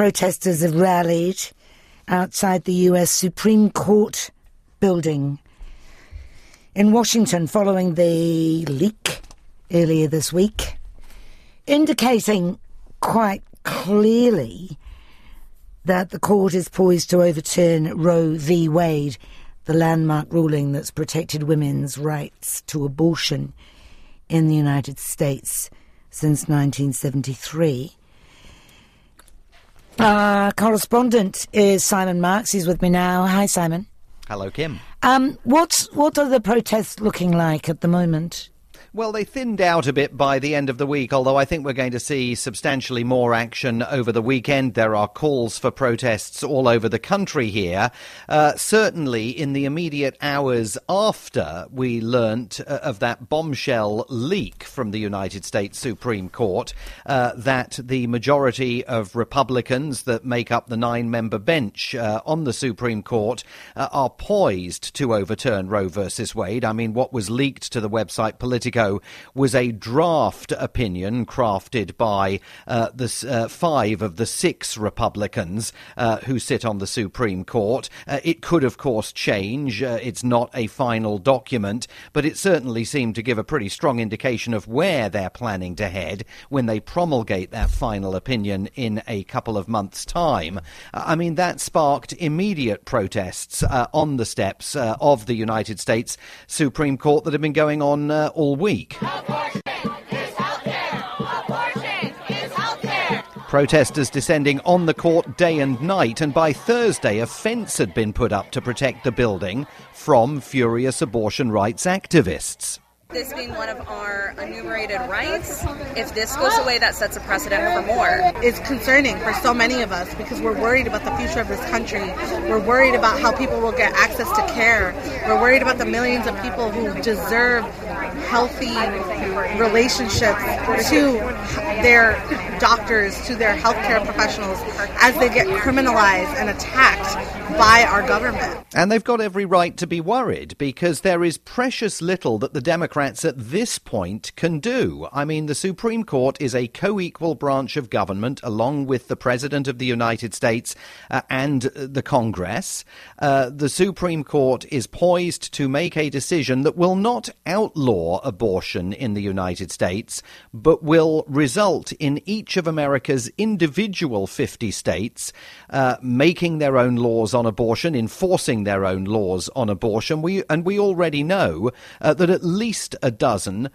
protesters have rallied outside the US Supreme Court building in Washington following the leak earlier this week, indicating quite clearly that the court is poised to overturn Roe v. Wade, the landmark ruling that's protected women's rights to abortion in the United States since 1973. Our correspondent is Simon Marks. He's with me now. Hi, Simon. Hello, Kim. Um, what's what are the protests looking like at the moment? Well, they thinned out a bit by the end of the week, although I think we're going to see substantially more action over the weekend. There are calls for protests all over the country here. Uh, certainly, in the immediate hours after we learnt uh, of that bombshell leak from the United States Supreme Court, uh, that the majority of Republicans that make up the nine member bench uh, on the Supreme Court uh, are poised to overturn Roe versus Wade. I mean, what was leaked to the website Politico ago was a draft opinion crafted by uh, the uh, five of the six Republicans uh, who sit on the Supreme Court. Uh, it could, of course, change. Uh, it's not a final document, but it certainly seemed to give a pretty strong indication of where they're planning to head when they promulgate that final opinion in a couple of months' time. I mean, that sparked immediate protests on the steps of the United States Supreme Court that have been going on all week week. Protesters descending on the court day and night, and by Thursday, a fence had been put up to protect the building from furious abortion rights activists. This being one of our enumerated rights, if this goes away, that sets a precedent for more. It's concerning for so many of us because we're worried about the future of this country. We're worried about how people will get access to care. We're worried about the millions of people who deserve healthy relationships to their doctors, to their healthcare professionals as they get criminalized and attacked by our government. And they've got every right to be worried because there is precious little that the Democrats at this point can do. I mean, the Supreme Court is a co equal branch of government along with the President of the United States uh, and the Congress. Uh, the Supreme Court is poised to make a decision that will not outlaw abortion in the United States, but will result in each of America's individual 50 states uh, making their own laws on abortion, enforcing their own laws on abortion. We, and we already know uh, that at least a dozen,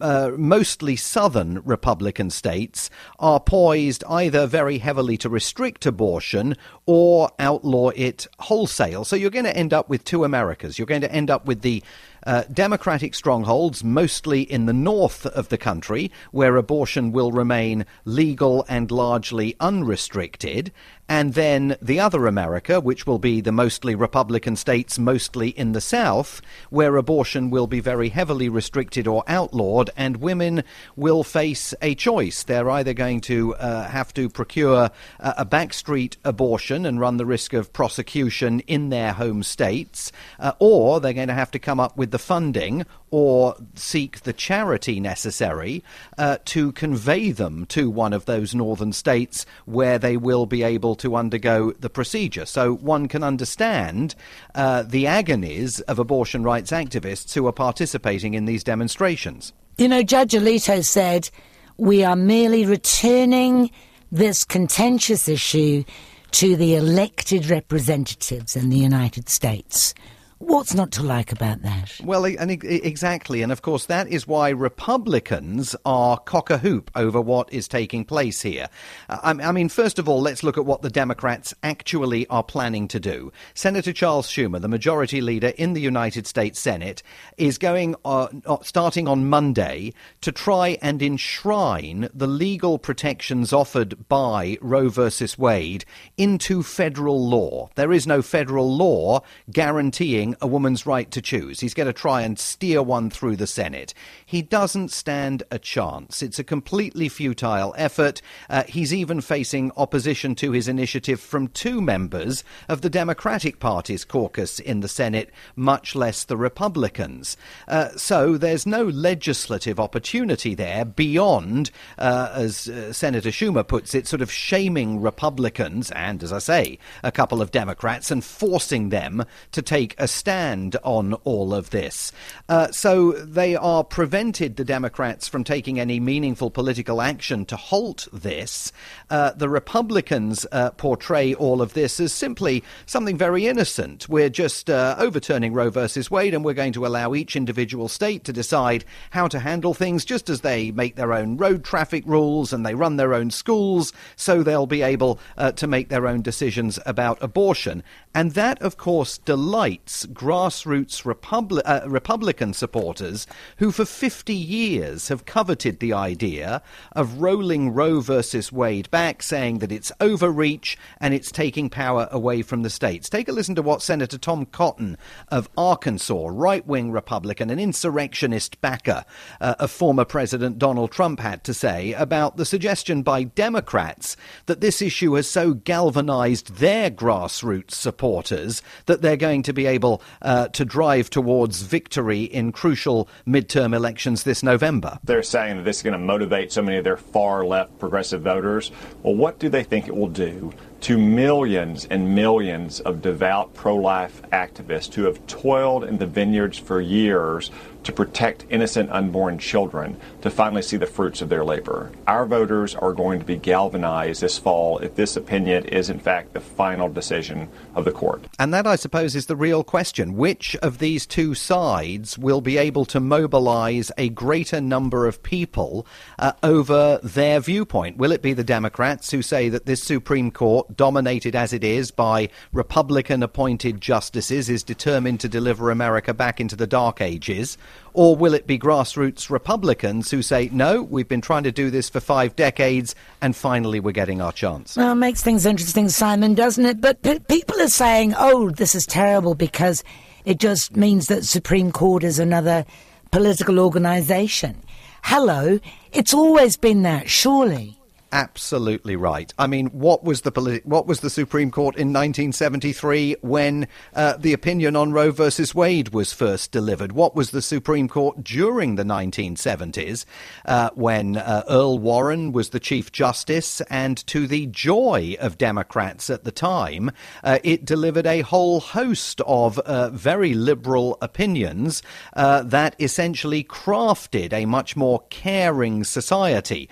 uh, mostly southern Republican states, are poised either very heavily to restrict abortion or outlaw it wholesale. So you're going to end up with two Americas. You're going to end up with the uh, Democratic strongholds, mostly in the north of the country, where abortion will remain legal and largely unrestricted, and then the other America, which will be the mostly Republican states, mostly in the South, where abortion will be very heavily restricted or outlawed, and women will face a choice. They're either going to uh, have to procure a, a backstreet abortion and run the risk of prosecution in their home states, uh, or they're going to have to come up with the funding or seek the charity necessary uh, to convey them to one of those northern states where they will be able to undergo the procedure. So one can understand uh, the agonies of abortion rights activists who are participating in these demonstrations. You know, Judge Alito said, We are merely returning this contentious issue to the elected representatives in the United States. What's not to like about that? Well, and exactly, and of course that is why Republicans are cock a hoop over what is taking place here. Uh, I mean, first of all, let's look at what the Democrats actually are planning to do. Senator Charles Schumer, the majority leader in the United States Senate, is going uh, starting on Monday to try and enshrine the legal protections offered by Roe versus Wade into federal law. There is no federal law guaranteeing a woman's right to choose. He's going to try and steer one through the Senate. He doesn't stand a chance. It's a completely futile effort. Uh, he's even facing opposition to his initiative from two members of the Democratic Party's caucus in the Senate, much less the Republicans. Uh, so there's no legislative opportunity there beyond, uh, as uh, Senator Schumer puts it, sort of shaming Republicans and, as I say, a couple of Democrats and forcing them to take a stand on all of this. Uh, so they are prevented, the Democrats, from taking any meaningful political action to halt this. Uh, the Republicans uh, portray all of this as simply something very innocent. We're just uh, overturning Roe versus Wade and we're going to allow each individual state to decide how to handle things just as they make their own road traffic rules and they run their own schools, so they'll be able uh, to make their own decisions about abortion. And that, of course, delights grassroots Republi- uh, Republican supporters who, for 50 years, have coveted the idea of rolling Roe versus Wade back, saying that it's overreach and it's taking power away from the states. Take a listen to what Senator Tom Cotton of Arkansas, right wing Republican, an insurrectionist backer uh, of former President Donald Trump, had to say about the suggestion by Democrats that this issue has so galvanized their grassroots supporters that they're going to be able uh, to drive towards victory in crucial midterm elections this November. They're saying that this is going to motivate so many of their far left progressive voters. Well, what do they think it will do to millions and millions of devout pro life activists who have toiled in the vineyards for years to protect innocent unborn children to finally see the fruits of their labor. Our voters are going to be galvanized this fall if this opinion is, in fact, the final decision of the court. And that, I suppose, is the real question. Which of these two sides will be able to mobilize a greater number of people uh, over their viewpoint? Will it be the Democrats who say that this Supreme Court, dominated as it is by Republican appointed justices, is determined to deliver America back into the dark ages? Or will it be grassroots Republicans who say, no, we've been trying to do this for five decades and finally we're getting our chance? Well, it makes things interesting, Simon, doesn't it? But p- people are saying, oh, this is terrible because it just means that Supreme Court is another political organisation. Hello, it's always been that, surely absolutely right. I mean, what was the politi- what was the Supreme Court in 1973 when uh, the opinion on Roe versus Wade was first delivered? What was the Supreme Court during the 1970s uh, when uh, Earl Warren was the Chief Justice, and to the joy of Democrats at the time, uh, it delivered a whole host of uh, very liberal opinions uh, that essentially crafted a much more caring society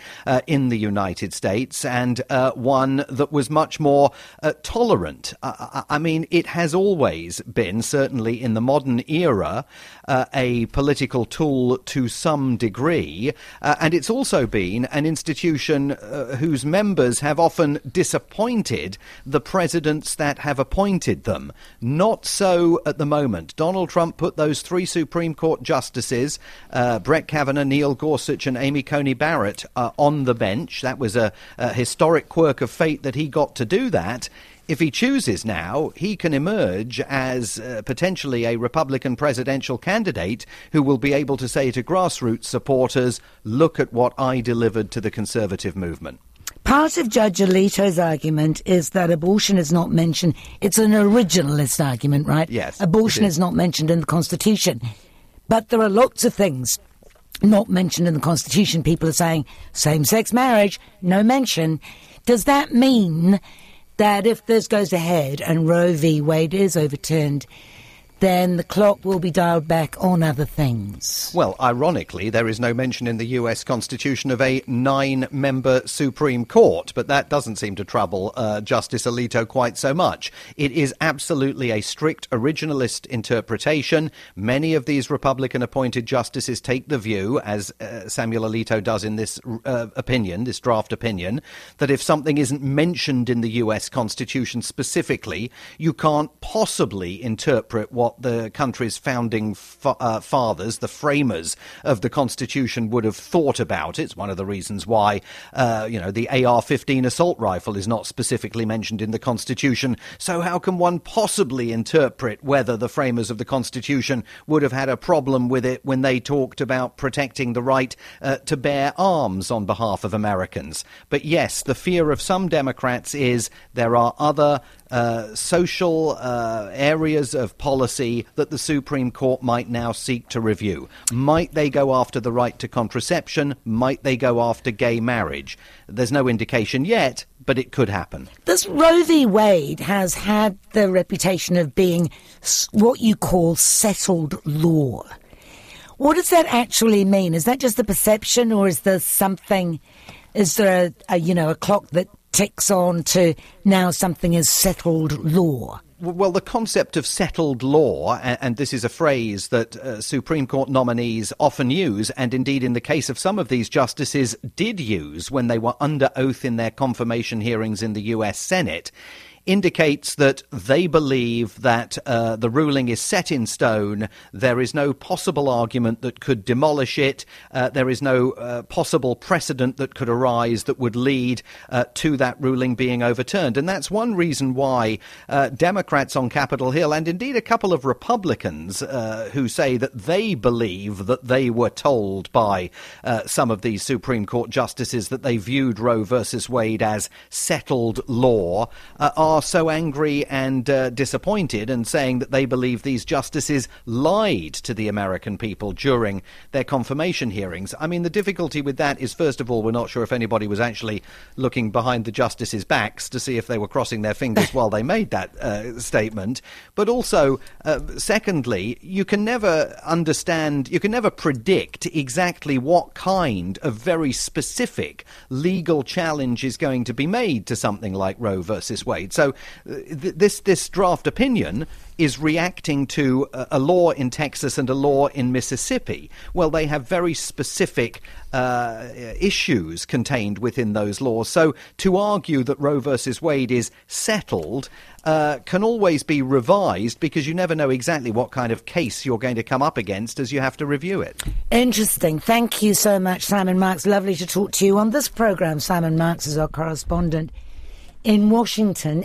in the United United States and uh, one that was much more uh, tolerant. Uh, I mean, it has always been, certainly in the modern era, uh, a political tool to some degree, uh, and it's also been an institution uh, whose members have often disappointed the presidents that have appointed them. Not so at the moment. Donald Trump put those three Supreme Court justices, Brett Kavanaugh, Neil Gorsuch, and Amy Coney Barrett, on the bench. That was a, a historic quirk of fate that he got to do that if he chooses now, he can emerge as uh, potentially a Republican presidential candidate who will be able to say to grassroots supporters, look at what I delivered to the conservative movement. Part of Judge Alito's argument is that abortion is not mentioned. It's an originalist argument, right? Yes. Abortion is. is not mentioned in the Constitution. But there are lots of things not mentioned in the Constitution. People are saying same sex marriage, no mention. Does that mean that if this goes ahead and Roe v. Wade is overturned, then the clock will be dialed back on other things. Well, ironically, there is no mention in the US Constitution of a nine member Supreme Court, but that doesn't seem to trouble uh, Justice Alito quite so much. It is absolutely a strict originalist interpretation. Many of these Republican appointed justices take the view, as uh, Samuel Alito does in this uh, opinion, this draft opinion, that if something isn't mentioned in the US Constitution specifically, you can't possibly interpret what what the country's founding fa- uh, fathers, the framers of the Constitution, would have thought about it. It's one of the reasons why, uh, you know, the AR-15 assault rifle is not specifically mentioned in the Constitution. So how can one possibly interpret whether the framers of the Constitution would have had a problem with it when they talked about protecting the right uh, to bear arms on behalf of Americans? But yes, the fear of some Democrats is there are other uh, social uh, areas of policy that the Supreme Court might now seek to review. Might they go after the right to contraception? Might they go after gay marriage? There's no indication yet, but it could happen. This Roe v. Wade has had the reputation of being what you call settled law. What does that actually mean? Is that just a perception, or is there something? Is there a, a you know a clock that ticks on to now something is settled law? Well, the concept of settled law, and this is a phrase that uh, Supreme Court nominees often use, and indeed in the case of some of these justices did use when they were under oath in their confirmation hearings in the US Senate, indicates that they believe that uh, the ruling is set in stone. There is no possible argument that could demolish it. Uh, there is no uh, possible precedent that could arise that would lead uh, to that ruling being overturned. And that's one reason why uh, Democrats on Capitol Hill, and indeed a couple of Republicans uh, who say that they believe that they were told by some of these Supreme Court justices that they viewed Roe versus Wade as settled law, are are so angry and uh, disappointed and saying that they believe these justices lied to the American people during their confirmation hearings. I mean, the difficulty with that is, first of all, we're not sure if anybody was actually looking behind the justices' backs to see if they were crossing their fingers while they made that uh, statement. But also, uh, secondly, you can never understand, you can never predict exactly what kind of very specific legal challenge is going to be made to something like Roe versus Wade. So uh, th- this this draft opinion is reacting to a, a, law in Texas and a law in Mississippi. Well, they have very specific uh, issues contained within those laws. So to argue that Roe versus Wade is settled uh, can always be revised because you never know exactly what kind of case you're going to come up against as you have to review it. Interesting. Thank you so much, Simon Marks. Lovely to talk to you on this program. Simon Marks is our correspondent in Washington.